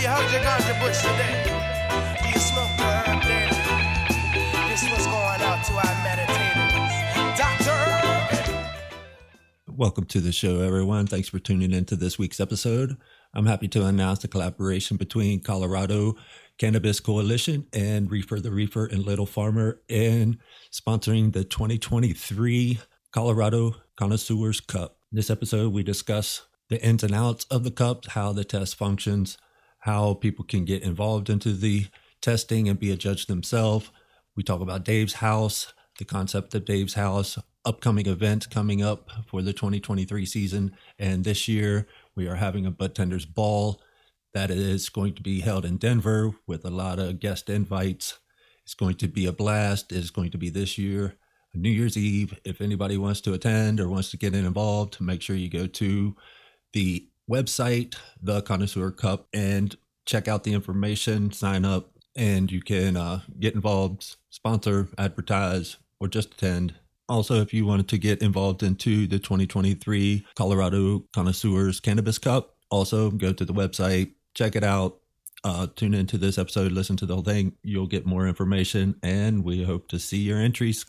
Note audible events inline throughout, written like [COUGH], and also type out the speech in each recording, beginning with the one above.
you hugged your ganja today? Do you smoke your herb daily? This was going out to our meditators. Dr. Welcome to the show, everyone. Thanks for tuning in to this week's episode. I'm happy to announce the collaboration between Colorado Cannabis Coalition and Refer the Reefer and Little Farmer in sponsoring the 2023 Colorado Connoisseurs Cup. In this episode, we discuss the ins and outs of the cup, how the test functions, how people can get involved into the testing and be a judge themselves. We talk about Dave's house, the concept of Dave's house, upcoming events coming up for the 2023 season. And this year, we are having a Bud Tenders Ball that is going to be held in Denver with a lot of guest invites. It's going to be a blast. It's going to be this year, New Year's Eve. If anybody wants to attend or wants to get involved, make sure you go to the website, The Connoisseur Cup, and check out the information, sign up, and you can uh, get involved, sponsor, advertise, or just attend. Also, if you wanted to get involved into the 2023 Colorado Connoisseurs Cannabis Cup, also go to the website, check it out, uh, tune into this episode, listen to the whole thing. You'll get more information, and we hope to see your entries.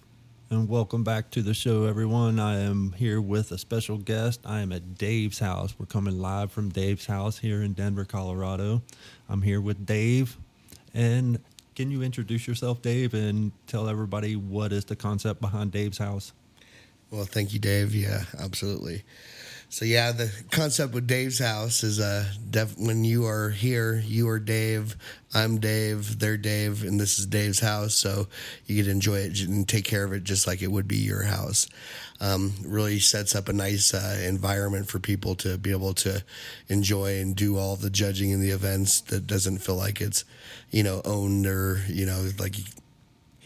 And welcome back to the show, everyone. I am here with a special guest. I am at Dave's house. We're coming live from Dave's house here in Denver, Colorado. I'm here with Dave. And can you introduce yourself, Dave, and tell everybody what is the concept behind Dave's house? Well, thank you, Dave. Yeah, absolutely. So yeah, the concept with Dave's house is uh, def- when you are here, you are Dave, I'm Dave, they're Dave, and this is Dave's house. So you to enjoy it and take care of it just like it would be your house. Um, really sets up a nice uh, environment for people to be able to enjoy and do all the judging in the events that doesn't feel like it's, you know, owned or you know like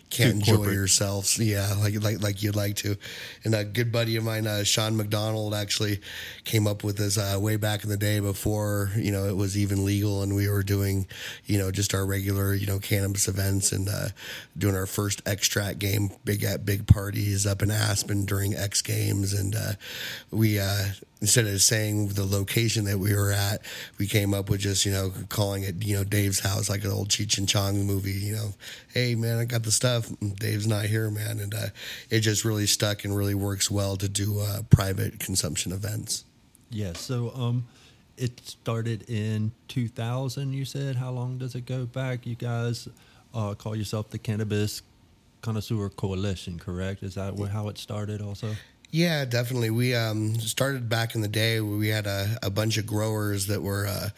can't enjoy corporate. yourselves. Yeah, like like like you'd like to. And a good buddy of mine, uh, Sean McDonald, actually came up with this uh, way back in the day before you know it was even legal, and we were doing you know just our regular you know cannabis events and uh, doing our first extract game, big at big parties up in Aspen during X Games, and uh, we. Instead of saying the location that we were at, we came up with just, you know, calling it, you know, Dave's house, like an old Cheech and Chong movie, you know, hey, man, I got the stuff. Dave's not here, man. And uh, it just really stuck and really works well to do uh, private consumption events. Yeah, so um, it started in 2000, you said. How long does it go back? You guys uh, call yourself the Cannabis Connoisseur Coalition, correct? Is that how it started also? Yeah, definitely. We um, started back in the day where we had a, a bunch of growers that were, uh,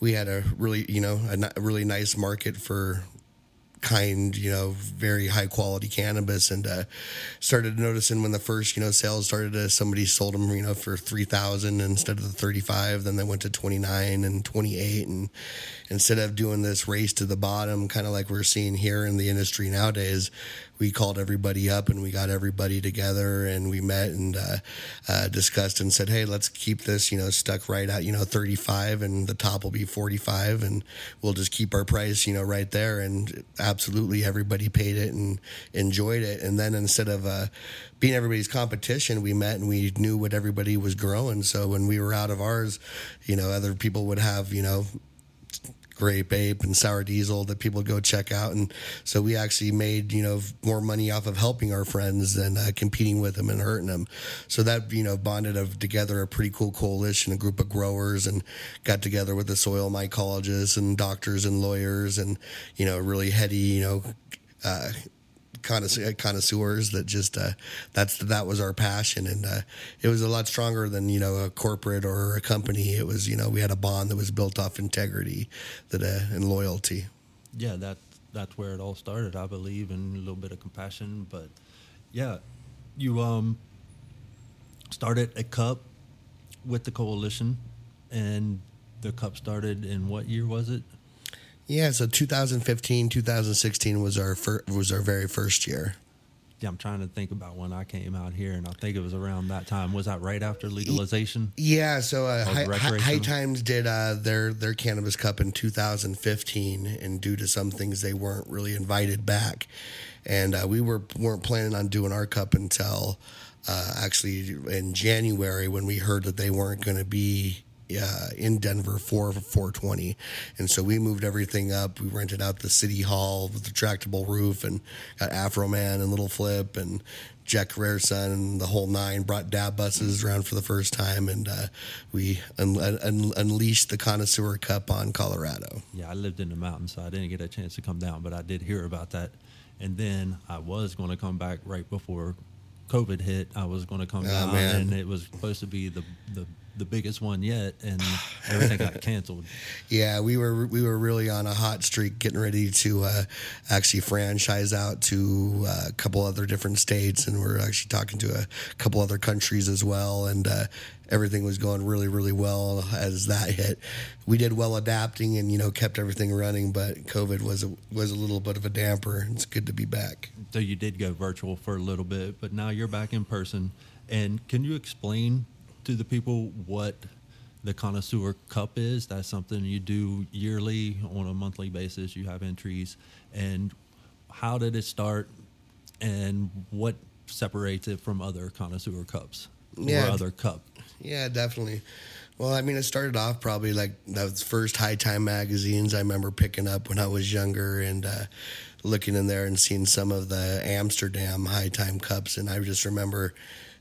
we had a really, you know, a, really nice market for kind, you know, very high quality cannabis, and uh, started noticing when the first, you know, sales started. Uh, somebody sold them, you know, for three thousand instead of the thirty five. Then they went to twenty nine and twenty eight, and instead of doing this race to the bottom, kind of like we're seeing here in the industry nowadays, we called everybody up and we got everybody together and we met and uh, uh, discussed and said, hey, let's keep this, you know, stuck right at, you know, 35 and the top will be 45 and we'll just keep our price, you know, right there. And absolutely everybody paid it and enjoyed it. And then instead of uh, being everybody's competition, we met and we knew what everybody was growing. So when we were out of ours, you know, other people would have, you know, grape ape and sour diesel that people go check out. And so we actually made you know more money off of helping our friends than uh, competing with them and hurting them. So that you know bonded of together a pretty cool coalition a group of growers and got together with the soil mycologists and doctors and lawyers and you know really heady you know uh, connoisseur- connoisseurs that just uh, that's that was our passion and uh, it was a lot stronger than you know a corporate or a company it was you know we had a bond that was built off integrity that uh, and loyalty Yeah, that that's where it all started, I believe, and a little bit of compassion. But yeah, you um started a cup with the coalition, and the cup started in what year was it? Yeah so 2015 2016 was our fir- was our very first year Yeah, I'm trying to think about when I came out here, and I think it was around that time. Was that right after legalization? Yeah, so uh, High. High Times did uh, their their cannabis cup in 2015, and due to some things, they weren't really invited back, and uh, we were weren't planning on doing our cup until uh, actually in January when we heard that they weren't going to be uh, in Denver for 420, and so we moved everything up. We rented out the city hall with the tractable roof, and got Afroman and Lil Flip and Jack Carrera's son and the whole nine. Brought dab buses around for the first time, and uh, we un- un- unleashed the Connoisseur Cup on Colorado. Yeah, I lived in the mountains, so I didn't get a chance to come down, but I did hear about that. And then I was going to come back right before COVID hit. I was going to come Oh, down, man. and it was supposed to be the, the the biggest one yet, and [SIGHS] everything got canceled. Yeah, we were we were really on a hot streak, getting ready to uh, actually franchise out to uh, a couple other different states, and we're actually talking to a couple other countries as well. And uh, everything was going really, really well as that hit. We did well adapting, and you know kept everything running. But COVID was a, was a little bit of a damper. It's good to be back. So you did go virtual for a little bit, but now you're back in person. And can you explain to the people what the Connoisseur Cup is? That's something you do yearly on a monthly basis. You have entries, and how did it start, and what separates it from other Connoisseur Cups Yeah. or other cup? Yeah, definitely. Well, I mean, it started off probably like those first high time magazines I remember picking up when I was younger and uh, looking in there and seeing some of the Amsterdam high time cups. And I just remember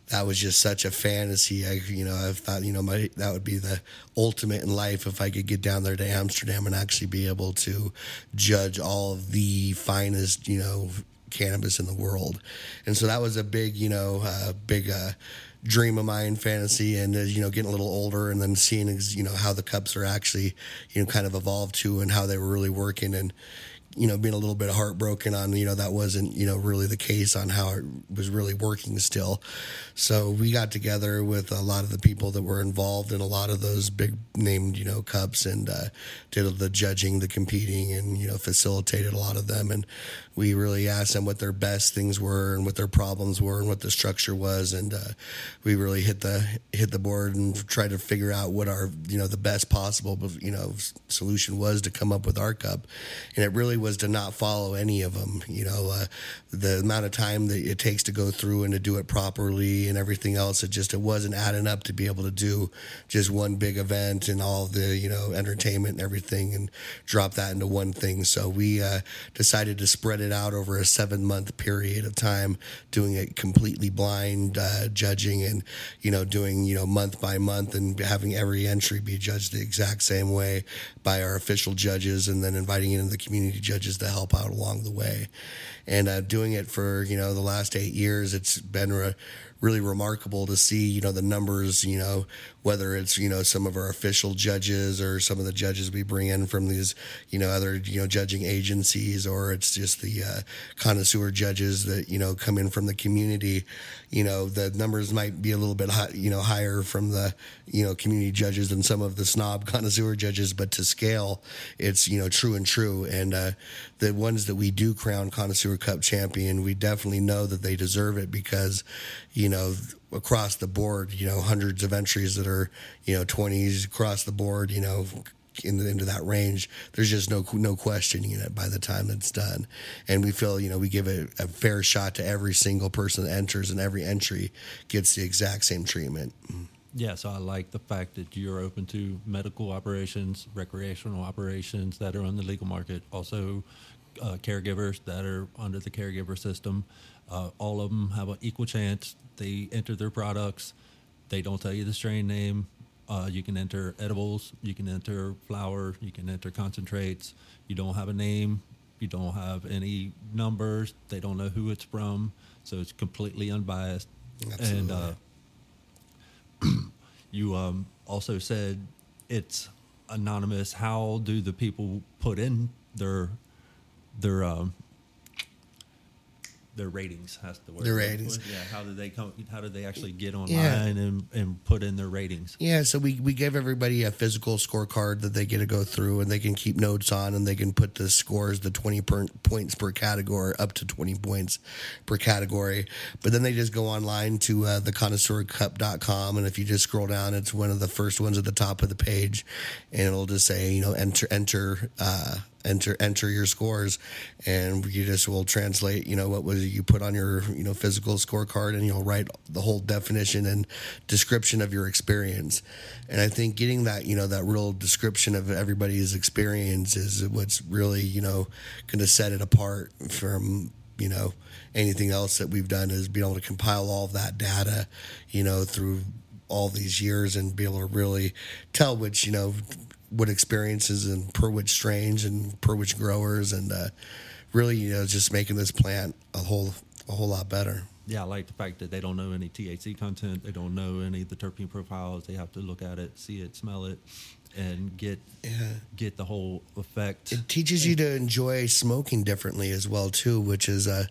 that was just such a fantasy. I, you know, I thought, you know, my, that would be the ultimate in life if I could get down there to Amsterdam and actually be able to judge all of the finest, you know, cannabis in the world. And so that was a big, you know, uh, big uh, dream of mine, fantasy, and uh, you know, getting a little older and then seeing, you know, how the cups are actually, you know, kind of evolved to and how they were really working and. You know, being a little bit heartbroken on, you know, that wasn't, you know, really the case on how it was really working still. So we got together with a lot of the people that were involved in a lot of those big named, you know, cups and uh, did the judging, the competing, and you know, facilitated a lot of them. And we really asked them what their best things were and what their problems were and what the structure was. And uh, we really hit the hit the board and tried to figure out what our you know the best possible you know solution was to come up with our cup. And it really was to not follow any of them. You know, uh, the amount of time that it takes to go through and to do it properly and everything else. It just it wasn't adding up to be able to do just one big event and all the you know entertainment and everything and drop that into one thing. So we uh, decided to spread it out over a seven month period of time, doing it completely blind uh, judging and you know doing you know month by month and having every entry be judged the exact same way by our official judges and then inviting in the community judges to help out along the way. And uh, doing it for you know the last eight years it's been re- really remarkable to see you know the numbers you know whether it's you know some of our official judges or some of the judges we bring in from these you know other you know judging agencies or it's just the uh, connoisseur judges that you know come in from the community you know the numbers might be a little bit high, you know higher from the you know community judges than some of the snob [LAUGHS] connoisseur judges but to scale it's you know true and true. And uh, the ones that we do crown connoisseur cup champion we definitely know that they deserve it because you know across the board you know hundreds of entries that are you know 20s across the board you know in the, into that range there's just no no questioning it by the time it's done and we feel you know we give a fair shot to every single person that enters and every entry gets the exact same treatment Yeah, so I like the fact that you're open to medical operations, recreational operations that are on the legal market, also uh, caregivers that are under the caregiver system. Uh, all of them have an equal chance. They enter their products. They don't tell you the strain name. Uh, you can enter edibles. You can enter flour. You can enter concentrates. You don't have a name. You don't have any numbers. They don't know who it's from. So it's completely unbiased. And Absolutely. uh, [CLEARS THROAT] you um, also said it's anonymous. How do the people put in their their um, their ratings? Has to work. Their ratings. Yeah. How do they come? How do they actually get online Yeah. and, and put in their ratings? Yeah, so we, we give everybody a physical scorecard that they get to go through and they can keep notes on and they can put the scores, the 20 per, points per category, up to 20 points per category. But then they just go online to uh, theconnoisseurcup.com and if you just scroll down, it's one of the first ones at the top of the page and it'll just say, you know, enter, enter, uh, enter enter your scores, and you just will translate. You know what was you put on your you know physical scorecard, and you'll write the whole definition and description of your experience. And I think getting that you know that real description of everybody's experience is what's really you know going to set it apart from you know anything else that we've done is being able to compile all of that data you know through all these years and be able to really tell which you know what experiences and per which strains and per which growers and uh, really you know just making this plant a whole a whole lot better Yeah, I like the fact that they don't know any THC content. They don't know any of the terpene profiles. They have to look at it, see it, smell it, and get get the whole effect. it teaches you to enjoy smoking differently as well too which is uh,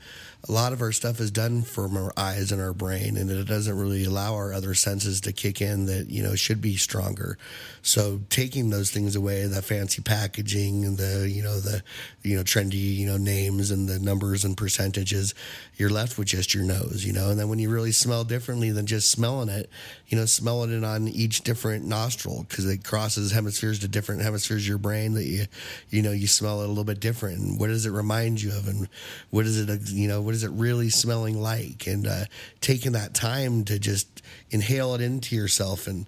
a lot of our stuff is done from our eyes and our brain and it doesn't really allow our other senses to kick in that you know should be stronger. So taking those things away the fancy packaging and the you know the you know trendy you know names and the numbers and percentages you're left with just your nose you know? And then when you really smell differently than just smelling it you know smelling it on each different nostril because it crosses hemispheres to different hemispheres of your brain that you you know you smell it a little bit different. And what does it remind you of? And what is it you know what is it really smelling like? And uh, taking that time to just inhale it into yourself and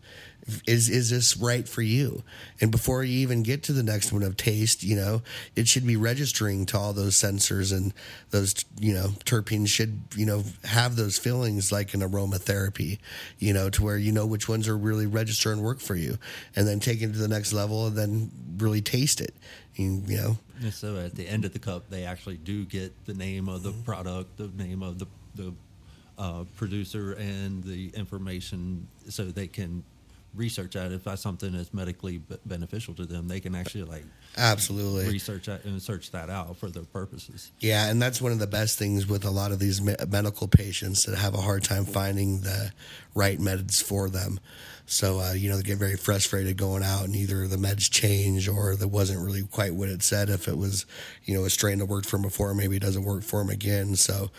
is is this right for you? And before you even get to the next one of taste you know it should be registering to all those sensors and those you know terpenes should you know have those feelings like an aromatherapy you know to where you know which ones are really register and work for you. And then take it to the next level and then really taste it you, know And so at the end of the cup, they actually do get the name of the Mm-hmm. product, the name of the the uh, producer, and the information, so they can research that. If that's something that's medically b- beneficial to them, they can actually like absolutely research that and search that out for their purposes. Yeah, and that's one of the best things with a lot of these me- medical patients that have a hard time finding the right meds for them. So, uh, you know, they get very frustrated going out and either the meds change or that wasn't really quite what it said. If it was, you know, a strain that worked for them before, maybe it doesn't work for them again. So,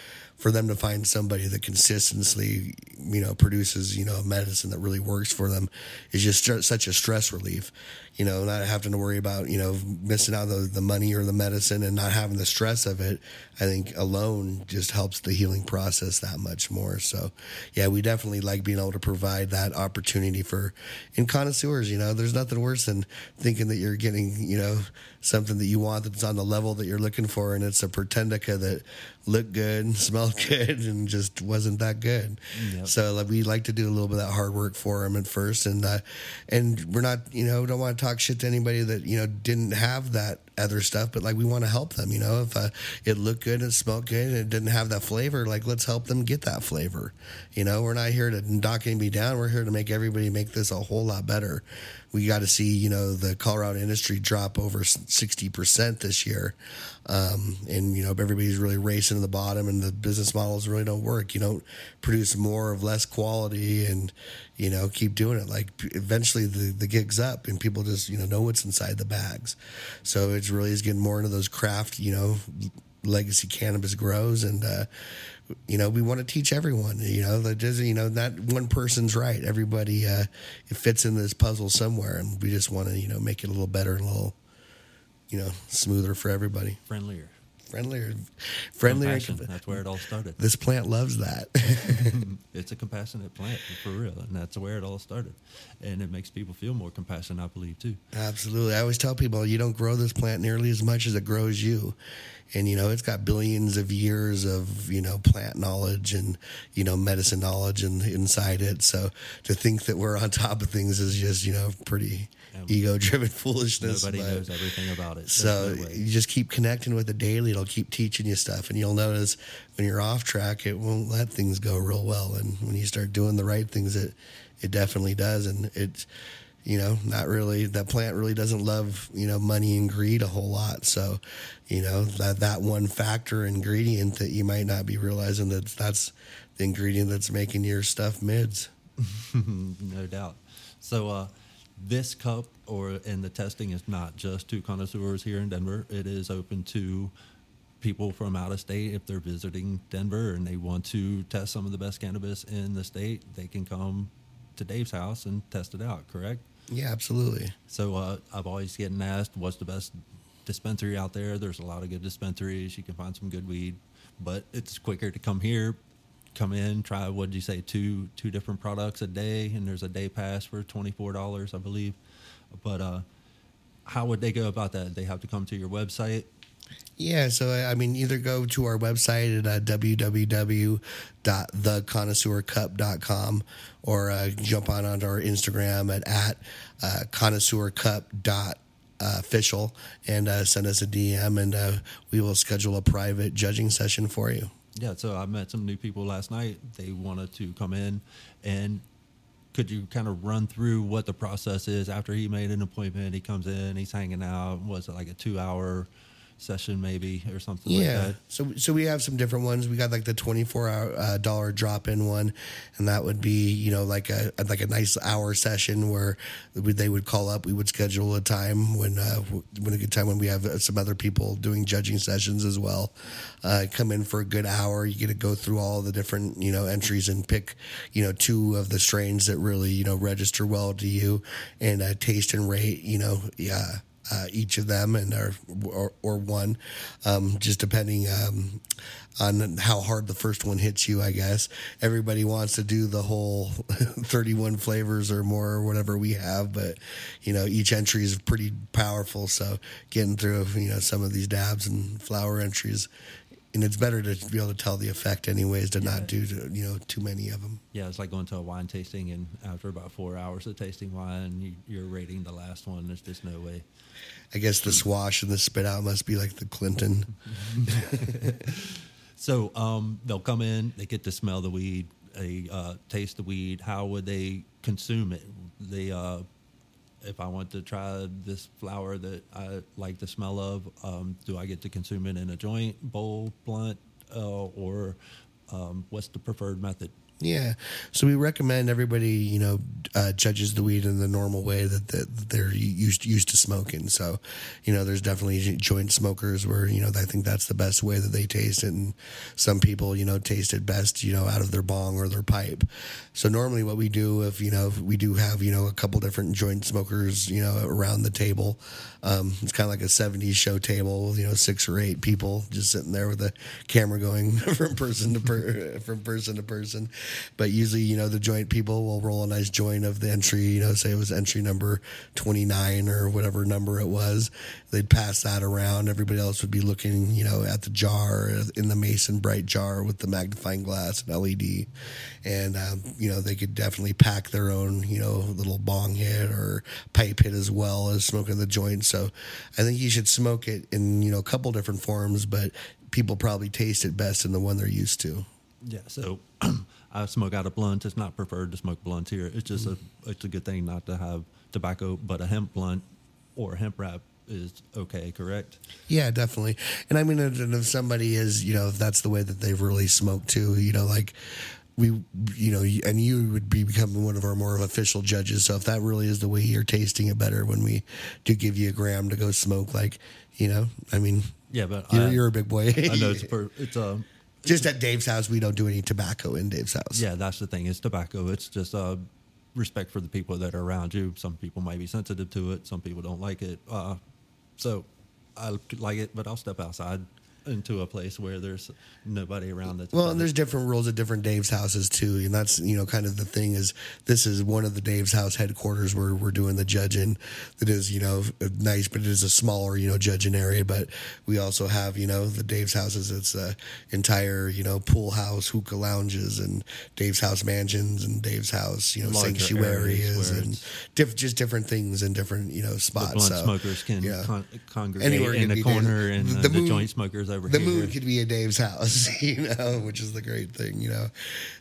for them to find somebody that consistently, you know, produces, you know, a medicine that really works for them is just such a stress relief. You know, not having to worry about, you know, missing out the, the money or the medicine and not having the stress of it, I think alone just helps the healing process that much more. So, yeah, we definitely like being able to provide that opportunity for in connoisseurs. You know, there's nothing worse than thinking that you're getting, you know, something that you want that's on the level that you're looking for, and it's a Pretendica that looked good, [LAUGHS] smelled good, and just wasn't that good. Yep. So like, we like to do a little bit of that hard work for them at first, and uh, and we're not, you know, don't want to talk shit to anybody that you know didn't have that other stuff, but like we want to help them. You know, if uh, it looked good, it smelled good, and it didn't have that flavor, like let's help them get that flavor. You know, we're not here to knock anybody down. We're here to make everybody make this a whole lot better. We got to see, you know, the Colorado industry drop over sixty percent this year, um, and you know everybody's really racing to the bottom, and the business models really don't work. You don't produce more of less quality, and you know keep doing it. Like eventually the the gig's up, and people just you know know what's inside the bags. So it's really is getting more into those craft, you know, legacy cannabis grows, and uh, you know we want to teach everyone. You know that doesn't you know not one person's right. Everybody uh, it fits in this puzzle somewhere, and we just want to you know make it a little better and a little you know smoother for everybody, Friendlier, friendlier, friendlier. That's where it all started. This plant loves that. [LAUGHS] [LAUGHS] it's a compassionate plant for real, and that's where it all started. And it makes people feel more compassionate, I believe, too. Absolutely. I always tell people you don't grow this plant nearly as much as it grows you. And, you know, it's got billions of years of, you know, plant knowledge and, you know, medicine knowledge and inside it. So to think that we're on top of things is just, you know, pretty Yeah. ego driven [LAUGHS] foolishness. Nobody but- knows everything about it. So no you just keep connecting with it daily. It'll keep teaching you stuff, and you'll notice when you're off track, it won't let things go real well. And when you start doing the right things, it it definitely does. And it's you know not really that plant really doesn't love you know money and greed a whole lot. So you know that that one factor ingredient that you might not be realizing that that's the ingredient that's making your stuff mids. [LAUGHS] no doubt. So uh, this cup or and the testing is not just to connoisseurs here in Denver. It is open to people from out of state if they're visiting Denver and they want to test some of the best cannabis in the state. They can come to Dave's house and test it out. Correct. Yeah, absolutely. So uh, I've always getting asked, what's the best dispensary out there. There's a lot of good dispensaries. You can find some good weed, but it's quicker to come here, come in, try what did you say, two two different products a day, and there's a day pass for twenty four dollars, I believe. But uh, how would they go about that? They have to come to your website. Yeah, so I mean, either go to our website at uh, www.theconnoisseurcup.com or uh, jump on onto our Instagram at, at uh, connoisseurcup.official and uh, send us a DM, and uh, we will schedule a private judging session for you. Yeah, so I met some new people last night. They wanted to come in, and could you kind of run through what the process is after he made an appointment? He comes in, he's hanging out. Was it like a two-hour session, maybe, or something Yeah, like that? so so we have some different ones. We got like the twenty four hour uh, dollar drop in one, and that would be you know like a like a nice hour session where we- they would call up. We would schedule a time when uh, when a good time when we have uh, some other people doing judging sessions as well. Uh, come in for a good hour. You get to go through all the different you know entries and pick you know two of the strains that really you know register well to you and uh, taste and rate. You know, yeah uh, each of them and or or, or one, um, just depending um, on how hard the first one hits you. I guess everybody wants to do the whole [LAUGHS] thirty-one flavors or more or whatever we have, but you know each entry is pretty powerful. So getting through you know some of these dabs and flower entries. And it's better to be able to tell the effect, anyways, to not do you know too many of them. Yeah, it's like going to a wine tasting, and after about four hours of tasting wine, you, you're rating the last one. There's just no way. I guess the swash and the spit out must be like the Clinton. [LAUGHS] So um, they'll come in, they get to smell the weed, they uh, taste the weed. How would they consume it? They, uh, if I want to try this flower that I like the smell of, um, do I get to consume it in a joint, bowl, blunt, uh, or um, what's the preferred method? Yeah. So we recommend everybody, you know, uh, judges the weed in the normal way that, that they're used used to smoking. So, you know, there's definitely joint smokers where you know I think that's the best way that they taste it, and some people, you know, taste it best, you know, out of their bong or their pipe. So normally, what we do, if you know, if we do have you know a couple different joint smokers, you know, around the table. Um, it's kind of like a '70s show table, you know, six or eight people just sitting there with a camera going [LAUGHS] from person to per, from person to person. But usually, you know, the joint people will roll a nice joint of the entry, you know, say it was entry number 29 or whatever number it was. They'd pass that around. Everybody else would be looking, you know, at the jar in the Mason Bright jar with the magnifying glass and LED. And, um, you know, they could definitely pack their own, you know, little bong hit or pipe hit as well as smoking the joint. So I think you should smoke it in, you know, a couple different forms, but people probably taste it best in the one they're used to. Yeah, so [CLEARS THROAT] I smoke out of blunt. It's not preferred to smoke blunts here. It's just a mm-hmm. it's a good thing not to have tobacco, but a hemp blunt or a hemp wrap is okay, correct? Yeah, definitely. And I mean, if somebody is, you know, if that's the way that they've really smoked too, you know, like we, you know, and you would be becoming one of our more official judges. So if that really is the way you're tasting it better when we do give you a gram to go smoke, like, you know, I mean, Yeah, but you're, I, you're a big boy. I know [LAUGHS] it's per, it's a Just at Dave's house, we don't do any tobacco in Dave's house. yeah. That's the thing. It's tobacco. It's just uh, respect for the people that are around you. Some people might be sensitive to it. Some people don't like it. Uh, so I like it, but I'll step outside into a place where there's nobody around. That's Well, and there's different rules at different Dave's houses too, and that's you know kind of the thing is this is one of the Dave's house headquarters where we're doing the judging. That is you know nice, but it is a smaller you know judging area. But we also have you know the Dave's houses. It's a entire you know pool house, hookah lounges, and Dave's house mansions, and Dave's house you know sanctuaries, and diff- just different things in different you know the spots. blunt so, smokers can yeah. con- congregate Anywhere in the corner, and uh, the the, moon- joint smokers over the here. moon could be at Dave's house, [LAUGHS] you know, which is the great thing, you know.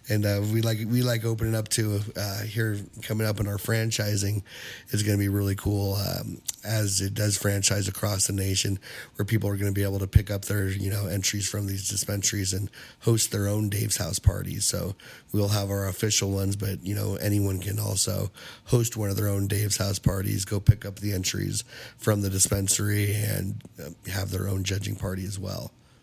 And uh, we like we like opening up to uh, here coming up in our franchising is going to be really cool um, as it does franchise across the nation, where people are going to be able to pick up their you know entries from these dispensaries and host their own Dave's house parties. So we'll have our official ones, but you know anyone can also host one of their own Dave's house parties. Go pick up the entries from the dispensary and uh, have their own judging party as well.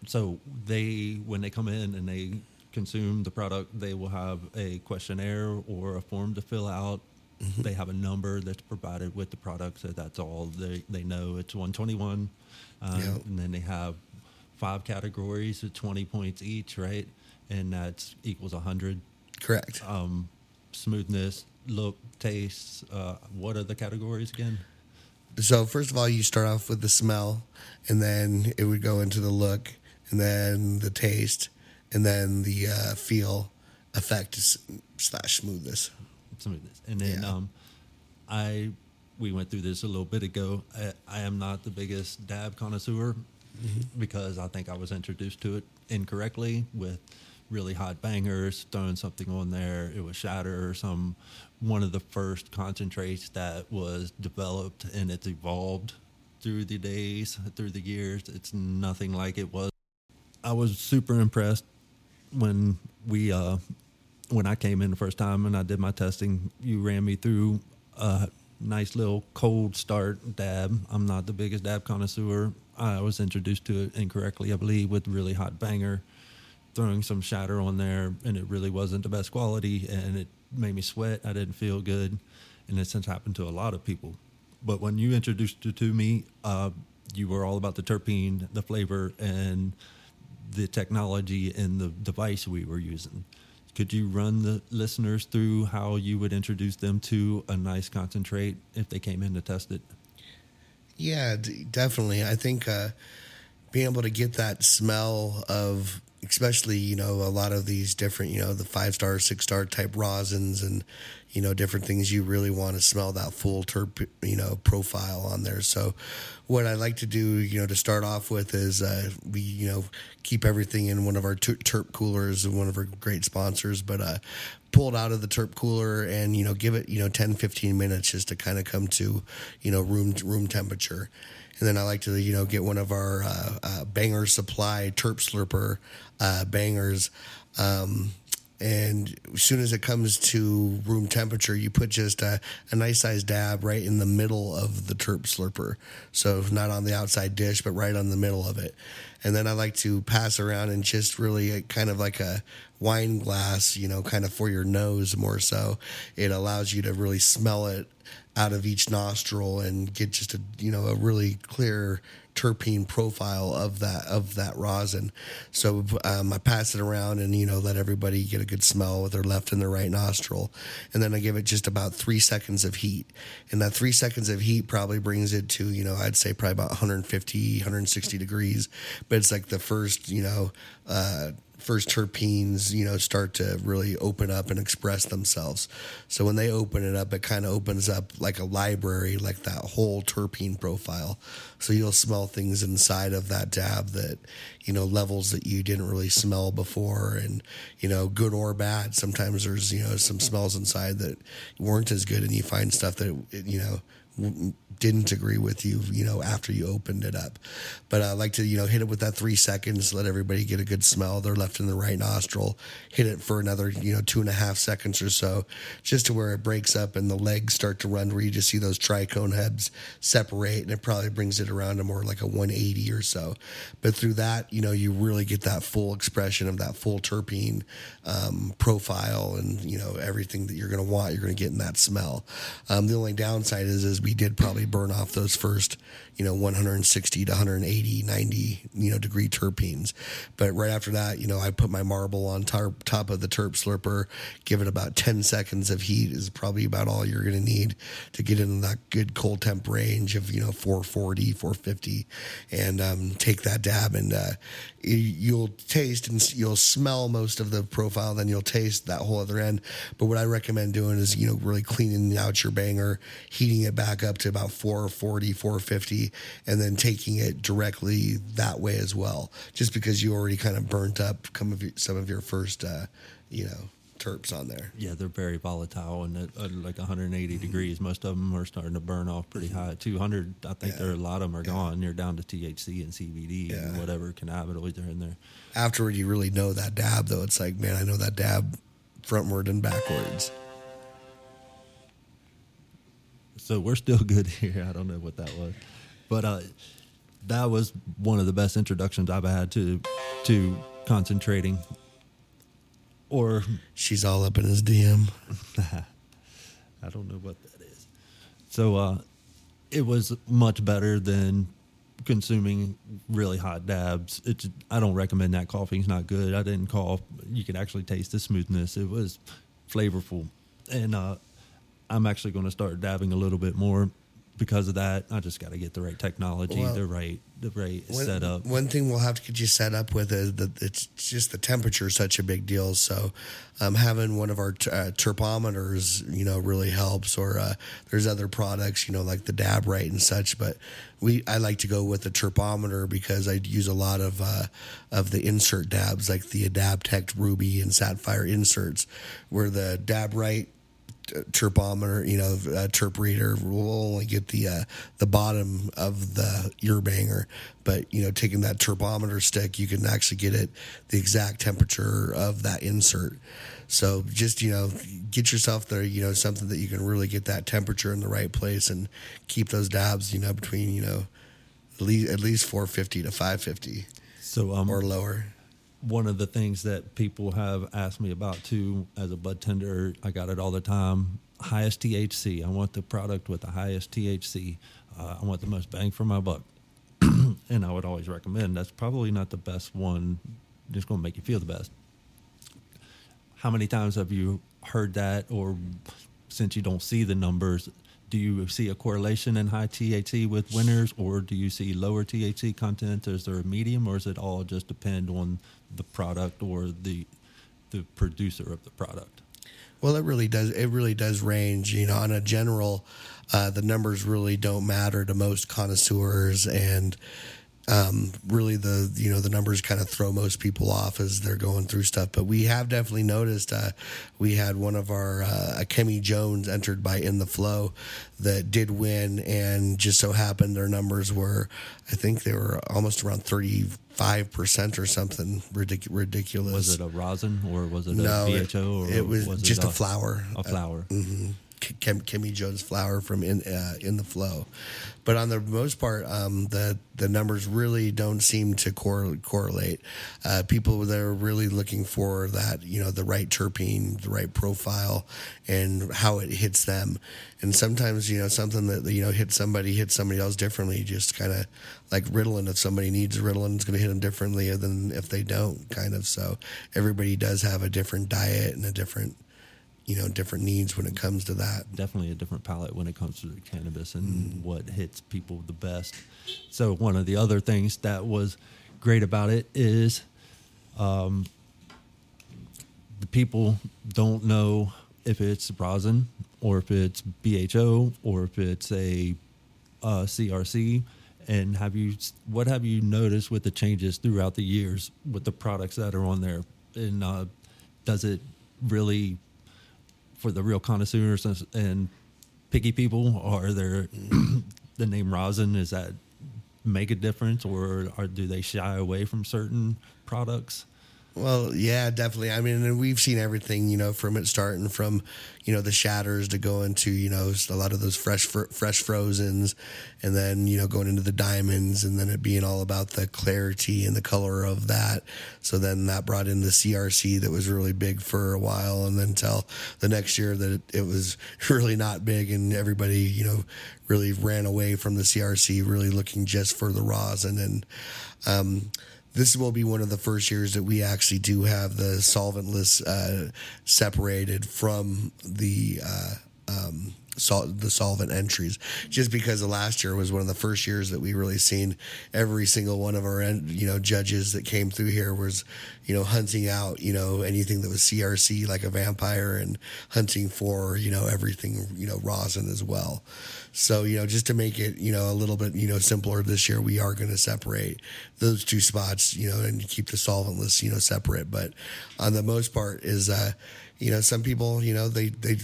So they, when they come in and they consume the product, they will have a questionnaire or a form to fill out They have a number that's provided with the product, so that's all they, they know. It's 121. Um, Yeah. And then they have five categories at 20 points each, right? And that's equals 100. Correct. Um, smoothness, look, taste. Uh, what are the categories again? So first of all, you start off with the smell, and then it would go into the look, and then the taste, and then the uh, feel, effect slash smoothness. smoothness. And then Yeah. um, I we went through this a little bit ago. I, I am not the biggest dab connoisseur because I think I was introduced to it incorrectly with really hot bangers, throwing something on there. It was shatter or some one of the first concentrates that was developed and it's evolved through the days, through the years. It's nothing like it was. I was super impressed when we uh when I came in the first time and I did my testing, you ran me through a nice little cold start dab. I'm not the biggest dab connoisseur. I was introduced to it incorrectly, I believe, with really hot banger, throwing some shatter on there, and it really wasn't the best quality, and it made me sweat. I didn't feel good, and it's since happened to a lot of people. But when you introduced it to me, uh, you were all about the terpene, the flavor, and the technology and the device we were using. Could you run the listeners through how you would introduce them to a nice concentrate if they came in to test it? Yeah, d- definitely. I think uh, being able to get that smell of, especially you know, a lot of these different, you know, the five star, six star type rosins and you know different things. You really want to smell that full terp, you know, profile on there. So, what I like to do, you know, to start off with is uh, we, you know, keep everything in one of our ter- terp coolers, one of our great sponsors, but uh, pull it out of the terp cooler and you know give it you know 10 15 minutes just to kind of come to you know room room temperature and then I like to you know get one of our uh, uh, banger supply terp slurper uh, bangers um, and as soon as it comes to room temperature, you put just a, a nice sized dab right in the middle of the terp slurper. So not on the outside dish, but right on the middle of it. And then I like to pass around and just really uh, kind of like a wine glass, you know, kind of for your nose more so. It allows you to really smell it out of each nostril and get just a you know a really clear terpene profile of that of that rosin. So um, I pass it around and you know let everybody get a good smell with their left and their right nostril, and then I give it just about three seconds of heat, and that three seconds of heat probably brings it to you know I'd say probably about 150 160 degrees, but it's like the first you know. Uh, first terpenes, you know, start to really open up and express themselves. So when they open it up, it kind of opens up like a library, like that whole terpene profile. So you'll smell things inside of that dab that, you know, levels that you didn't really smell before and, you know, good or bad. Sometimes there's, you know, some smells inside that weren't as good and you find stuff that, you know, didn't agree with you, you know, after you opened it up. But I like to, you know, hit it with that three seconds, let everybody get a good smell. Their left and the right nostril. Hit it for another, you know, two and a half seconds or so, just to where it breaks up and the legs start to run, where you just see those trichome heads separate, and it probably brings it around to more like a 180 or so. But through that, you know, you really get that full expression of that full terpene um, profile, and you know everything that you're going to want, you're going to get in that smell. Um, the only downside is, is we did probably burn off those first, you know, 160 to 180, 90, you know, degree terpenes. But right after that, you know, I put my marble on tar- top of the terp slurper, give it about 10 seconds of heat is probably about all you're going to need to get into that good cold temp range of, you know, 440, 450, and um, take that dab and uh, you- you'll taste and you'll smell most of the profile, then you'll taste that whole other end. But what I recommend doing is, you know, really cleaning out your banger, heating it back up to about 440, 450, and then taking it directly that way as well, just because you already kind of burnt up some of your, some of your first, uh, you know, terps on there. Yeah, they're very volatile and at, at like 180 mm-hmm. degrees. Most of them are starting to burn off pretty high. 200, I think Yeah. there are a lot of them are gone. You're down to THC and CBD and whatever cannabinoids are in there. Afterward, you really know that dab, though. It's like, man, I know that dab frontward and backwards. So we're still [LAUGHS] good here. I don't know what that was, but uh, that was one of the best introductions I've had to to concentrating. Or She's all up in his DM. [LAUGHS] I don't know what that is. So uh, it was much better than consuming really hot dabs. It's I don't recommend that. Coughing's not good. I didn't cough. You could actually taste the smoothness. It was flavorful, and uh, I'm actually going to start dabbing a little bit more because of that. I just got to get the right technology, Well, the right the right One, setup. One thing we'll have to get you set up with is that it's just the temperature is such a big deal. So, um, having one of our t- uh, terpometers, you know, really helps. Or uh, there's other products, you know, like the Dab Rite and such. But we, I like to go with the terpometer because I use a lot of uh, of the insert dabs, like the Adaptect Ruby and Sapphire inserts, where the Dab Rite terpometer, you know, uh, terp reader will only get the uh, the bottom of the ear banger, but you know, taking that terpometer stick, you can actually get it the exact temperature of that insert. So just you know, get yourself there, you know, something that you can really get that temperature in the right place and keep those dabs, you know, between you know, at least at least 450 to 550 So um, or lower. One of the things that people have asked me about too as a bud tender i got it all the time. Highest thc i want the product with the highest thc uh, i want the most bang for my buck. [CLEARS THROAT] And i would always recommend that's probably not the best one just going to make you feel the best. How many times have you heard that or since you don't see the numbers do you see a correlation in high THC with winners, or do you see lower THC content? Is there a medium, or is it all just depend on the product or the the producer of the product? Well, it really does. It really does range. You know, on a general, uh, the numbers really don't matter to most connoisseurs, and um, really the you know the numbers kind of throw most people off as they're going through stuff. But we have definitely noticed. Uh, we had one of our uh, Kemi Jones entered by In the Flow that did win, and just so happened their numbers were, I think they were almost around thirty five percent or something ridic- ridiculous. Was it a rosin or was it No, a it- BHO? Or it was just a a flower. A flower. Kim, Kimmy Jones flower from in uh, in the flow, but on the most part, um, the the numbers really don't seem to cor- correlate. Uh, people that are really looking for that, you know, the right terpene, the right profile, and how it hits them. And sometimes, you know, something that you know hits somebody hits somebody else differently. Just kind of like Ritalin. If somebody needs Ritalin, it's going to hit them differently than if they don't. Kind of. So everybody does have a different diet and a different you know different needs when it comes to that. definitely a different palate when it comes to the cannabis and Mm. what hits people the best. So one of the other things that was great about it is um, the people don't know if it's rosin or if it's BHO or if it's a uh, CRC. And have you what have you noticed with the changes throughout the years with the products that are on there? And uh, does it really for the real connoisseurs and, picky people? Are there [CLEARS THROAT] the name rosin? Is that make a difference, or or do they shy away from certain products? Well, yeah, definitely. I mean, and we've seen everything, you know, from it starting from, you know, the shatters to going to, you know, a lot of those fresh, fr- fresh frozens, and then you know going into the diamonds, and then it being all about the clarity and the color of that. So then that brought in the CRC that was really big for a while, and then till the next year that it, it was [LAUGHS] really not big, and everybody, you know, really ran away from the CRC, really looking just for the rosin and. Um, this will be one of the first years that we actually do have the solventless uh, separated from the uh, um, sol- the solvent entries. Just because the last year was one of the first years that we really seen every single one of our you know judges that came through here was you know hunting out you know anything that was CRC like a vampire and hunting for you know everything you know rosin as well. So, you know, just to make it, you know, a little bit, you know, simpler this year, we are going to separate those two spots, you know, and keep the solventless, you know, separate. But on the most part is, uh, you know, some people, you know, they, they,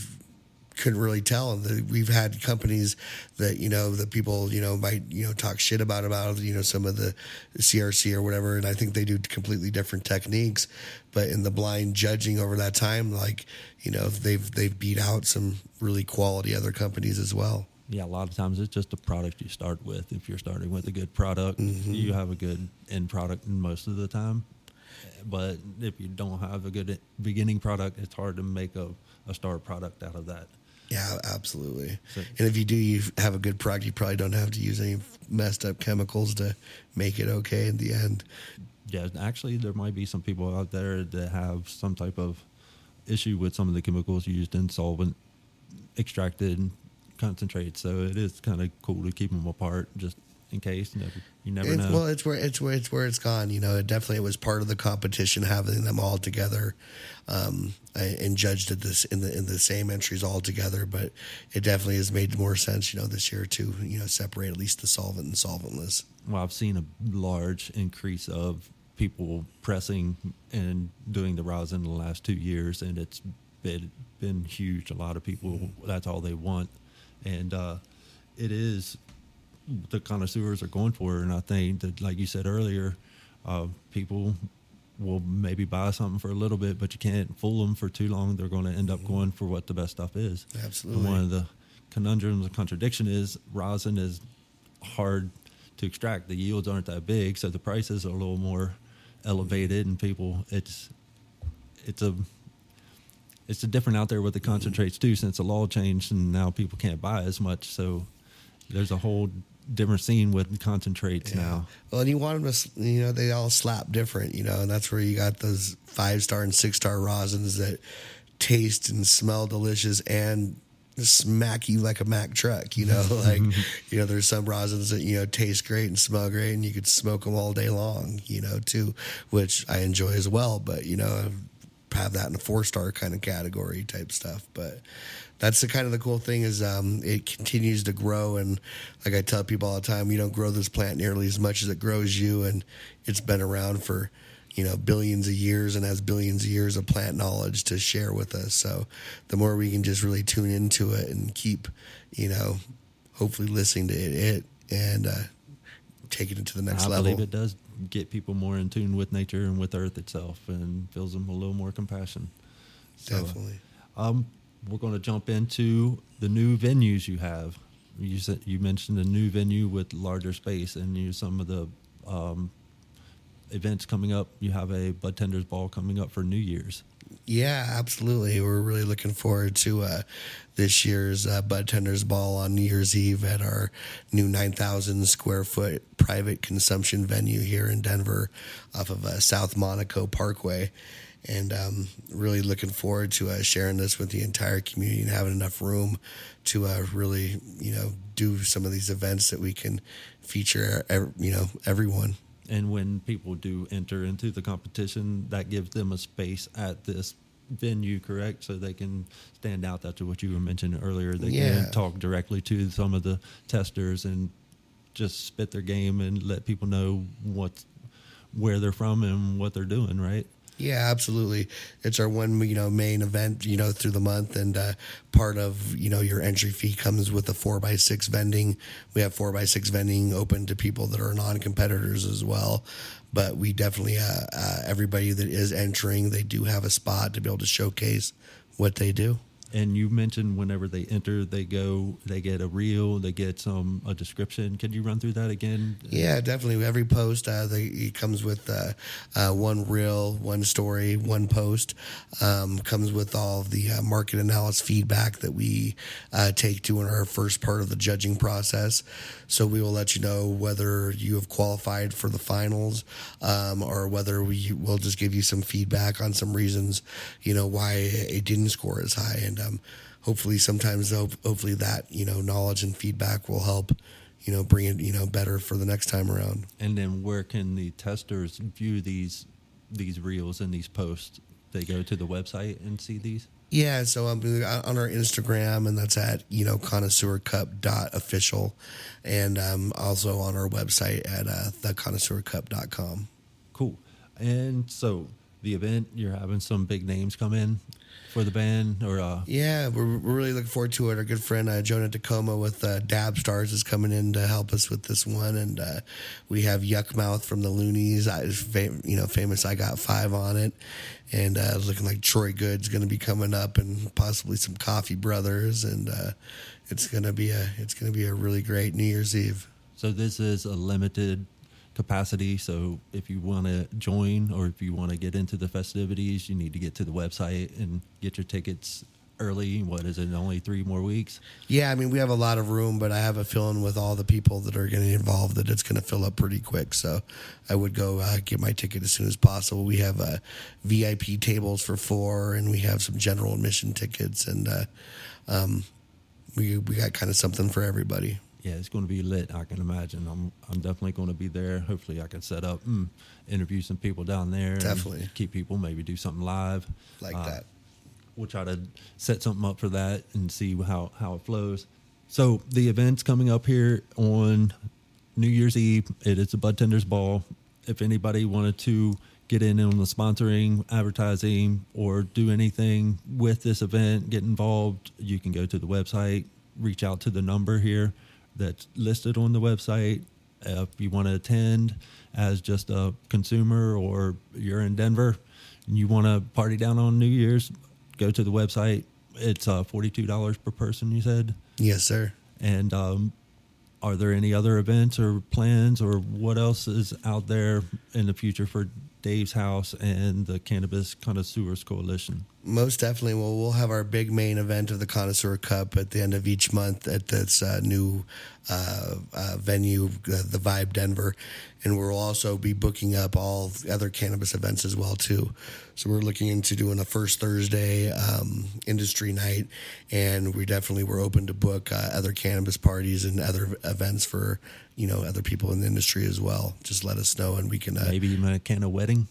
couldn't really tell and we've had companies that you know that people you know might you know talk shit about about you know some of the crc or whatever and i think they do completely different techniques but in the blind judging over that time like you know they've they've beat out some really quality other companies as well Yeah, a lot of times it's just a product you start with. If you're starting with a good product, mm-hmm. you have a good end product most of the time. But if you don't have a good beginning product, it's hard to make a, a star product out of that. Yeah, absolutely. So- and if you do, you have a good product. You probably don't have to use any messed up chemicals to make it okay in the end. Yeah, actually, there might be some people out there that have some type of issue with some of the chemicals used in solvent extracted concentrates. So it is kind of cool to keep them apart just in case. You never, you never It's, know. well, it's where it's where it's where it's gone. You know, it definitely was part of the competition having them all together, um, and judged at this in the in the same entries all together. But it definitely has made more sense, you know, this year to you know separate at least the solvent and solventless. well, I've seen a large increase of people pressing and doing the rosin in the last two years, and it's been been huge. A lot of people that's all they want, and uh, it is the connoisseurs are going for it. And I think that, like you said earlier, uh, people will maybe buy something for a little bit, but you can't fool them for too long. They're going to end up going for what the best stuff is. Absolutely. And one of the conundrums, the contradiction is rosin is hard to extract. The yields aren't that big, so the prices are a little more elevated, and people it's it's a it's a different out there with the concentrates too, since the law changed and now people can't buy as much. So there's a whole different scene with concentrates now. Well, and you want them to, you know, they all slap different, you know, and that's where you got those five star and six star rosins that taste and smell delicious and smack you like a Mack truck, you know, [LAUGHS] like, [LAUGHS] you know, there's some rosins that, you know, taste great and smell great and you could smoke them all day long, you know, too, which I enjoy as well. But, you know, have that in a four star kind of category type stuff. But that's the kind of the cool thing is um, it continues to grow. And like I tell people all the time, you don't grow this plant nearly as much as it grows you. And it's been around for, you know, billions of years and has billions of years of plant knowledge to share with us. So the more we can just really tune into it and keep, you know, hopefully listening to it, it and uh, taking it to the next I level. I believe it does get people more in tune with nature and with Earth itself, and fills them a little more compassion. So, Definitely. Um, we're going to jump into the new venues you have. You said you mentioned a new venue with larger space, and you some of the um, events coming up. You have a Budtenders Ball coming up for New Year's. Yeah, absolutely. We're really looking forward to uh, this year's uh, Budtenders Ball on New Year's Eve at our new 9,000 square foot private consumption venue here in Denver off of uh, South Monaco Parkway. And um, really looking forward to uh, sharing this with the entire community and having enough room to uh, really, you know, do some of these events that we can feature, you know, everyone. And when people do enter into the competition, that gives them a space at this venue, correct? So they can stand out. That's what you were mentioning earlier. They Yeah. can talk directly to some of the testers and just spit their game and let people know what, where they're from and what they're doing, right? Yeah, absolutely. It's our one, you know, main event, you know, through the month, and uh, part of you know your entry fee comes with a four by six vending. We have four by six vending open to people that are non-competitors as well. But we definitely, uh, uh, everybody that is entering, they do have a spot to be able to showcase what they do. And you mentioned whenever they enter, they go, they get a reel, they get some a description. Could you run through that again? Yeah, definitely. Every post, uh, the, it comes with uh, uh, one reel, one story, one post. Um, comes with all the uh, market analysis feedback that we uh, take to in our first part of the judging process. So we will let you know whether you have qualified for the finals, um, or whether we will just give you some feedback on some reasons, you know, why it didn't score as high, and um, hopefully, sometimes, hopefully, that you know, knowledge and feedback will help you know, bring it, you know, better for the next time around. And then where can the testers view these these reels and these posts? They go to the website and see these. Yeah, so um, on our Instagram, and that's at you know connoisseur cup dot official and um, also on our website at uh, theconnoisseurcup.com. Cool. And so the event, you're having some big names come in for the band, or uh, Yeah, we're, we're really looking forward to it. Our good friend uh, Jonah Tacoma with uh, Dab Stars is coming in to help us with this one, and uh, we have Yukmouth from the Luniz. I, fam- you know, famous. I got five on it, and uh, looking like Troy Good's going to be coming up, and possibly some Coughee Brothaz, and uh, it's to be a it's going to be a really great New Year's Eve. so this is a limited capacity. So if you want to join or if you want to get into the festivities, you need to get to the website and get your tickets early. What is it? Only three more weeks. Yeah, I mean, we have a lot of room, but I have a feeling with all the people that are getting involved that it's going to fill up pretty quick. So I would go uh, get my ticket as soon as possible. We have uh, VIP tables for four, and we have some general admission tickets, and uh, um, we we got kind of something for everybody. Yeah, it's going to be lit. I can imagine. I'm I'm definitely going to be there. Hopefully, I can set up, mm, interview some people down there. and Definitely. keep people. Maybe do something live Like Uh, that. we'll try to set something up for that and see how how it flows. So the event's coming up here on New Year's Eve. It is a Budtenders Ball. If anybody wanted to get in on the sponsoring, advertising, or do anything with this event, get involved, you can go to the website, reach out to the number here that's listed on the website. If you want to attend as just a consumer or you're in Denver and you want to party down on New Year's, go to the website. It's uh, $42 per person, you said. Yes, sir. And um, are there any other events or plans or what else is out there in the future for Dave's House and the Cannabis Connoisseurs Coalition? Most definitely. Well, we'll have our big main event of the Connoisseur Cup at the end of each month at this uh, new uh, uh, venue, uh, the Vibe Denver, and we'll also be booking up all the other cannabis events as well too. So we're looking into doing a first Thursday um, industry night, and we definitely were open to book uh, other cannabis parties and other events for you know other people in the industry as well. Just let us know, and we can uh, Maybe even a can of wedding?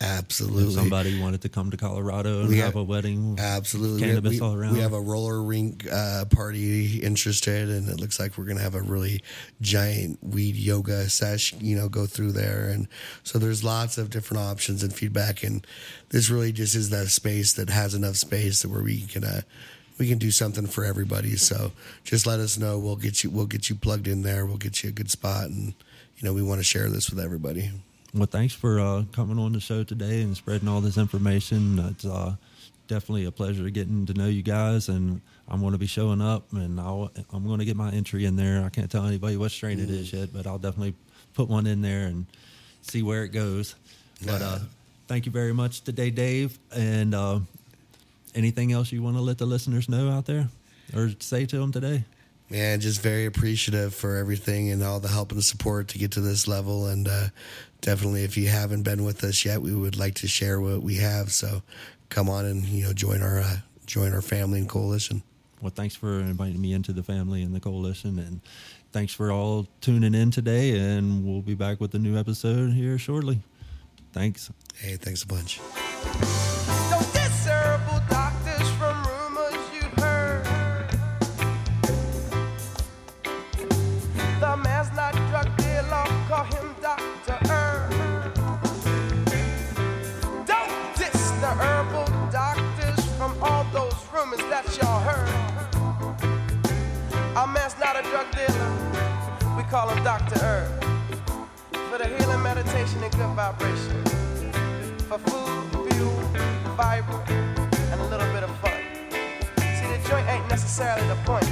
Absolutely If somebody wanted to come to Colorado and We have have- a wedding, Absolutely. cannabis we, all around. We have a roller rink uh, party interested, and it looks like we're going to have a really giant weed yoga sesh, you know, go through there. And so there's lots of different options and feedback. And this really just is that space that has enough space that where we can, uh, we can do something for everybody. So just let us know. We'll get you, we'll get you plugged in there. We'll get you a good spot. And, you know, we want to share this with everybody. Well, thanks for uh, coming on the show today and spreading all this information. It's uh, definitely a pleasure getting to know you guys, and I'm going to be showing up, and I'll, I'm going to get my entry in there. I can't tell anybody what strain it is yet, but I'll definitely put one in there and see where it goes. But uh, [LAUGHS] thank you very much today, Dave. And uh, anything else you want to let the listeners know out there or say to them today? Man, just very appreciative for everything and all the help and support to get to this level. And uh, definitely, if you haven't been with us yet, we would like to share what we have. So come on and you know join our uh, join our family and coalition. Well, thanks for inviting me into the family and the coalition, and thanks for all tuning in today. And we'll be back with a new episode here shortly. Thanks. Hey, thanks a bunch. Drug dealer, we call him Dr. Herb. For the healing, meditation, and good vibration for food, fuel, fiber, and a little bit of fun. See, the joint ain't necessarily the point.